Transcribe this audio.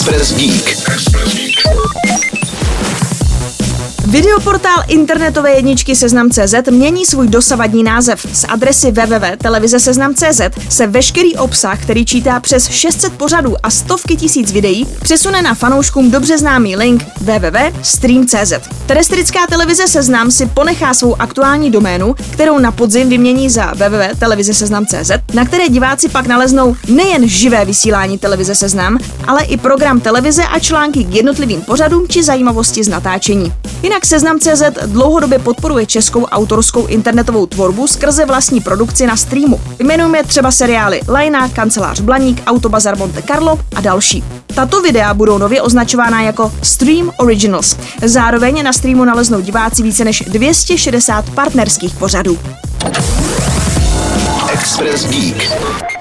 Express Geek. Videoportál internetové jedničky Seznam.cz mění svůj dosavadní název. Z adresy www.televizeseznam.cz se veškerý obsah, který čítá přes 600 pořadů a stovky tisíc videí, přesune na fanouškům dobře známý link www.stream.cz. Terestrická televize Seznam si ponechá svou aktuální doménu, kterou na podzim vymění za www.televizeseznam.cz, na které diváci pak naleznou nejen živé vysílání televize Seznam, ale i program televize a články k jednotlivým pořadům či zajímavosti z natáčení. Jinak Seznam.cz dlouhodobě podporuje českou autorskou internetovou tvorbu skrze vlastní produkci na streamu. Jmenujeme třeba seriály Lajna, Kancelář Blaník, Autobazar Monte Carlo a další. Tato videa budou nově označována jako Stream Originals. Zároveň na streamu naleznou diváci více než 260 partnerských pořadů. Express Geek.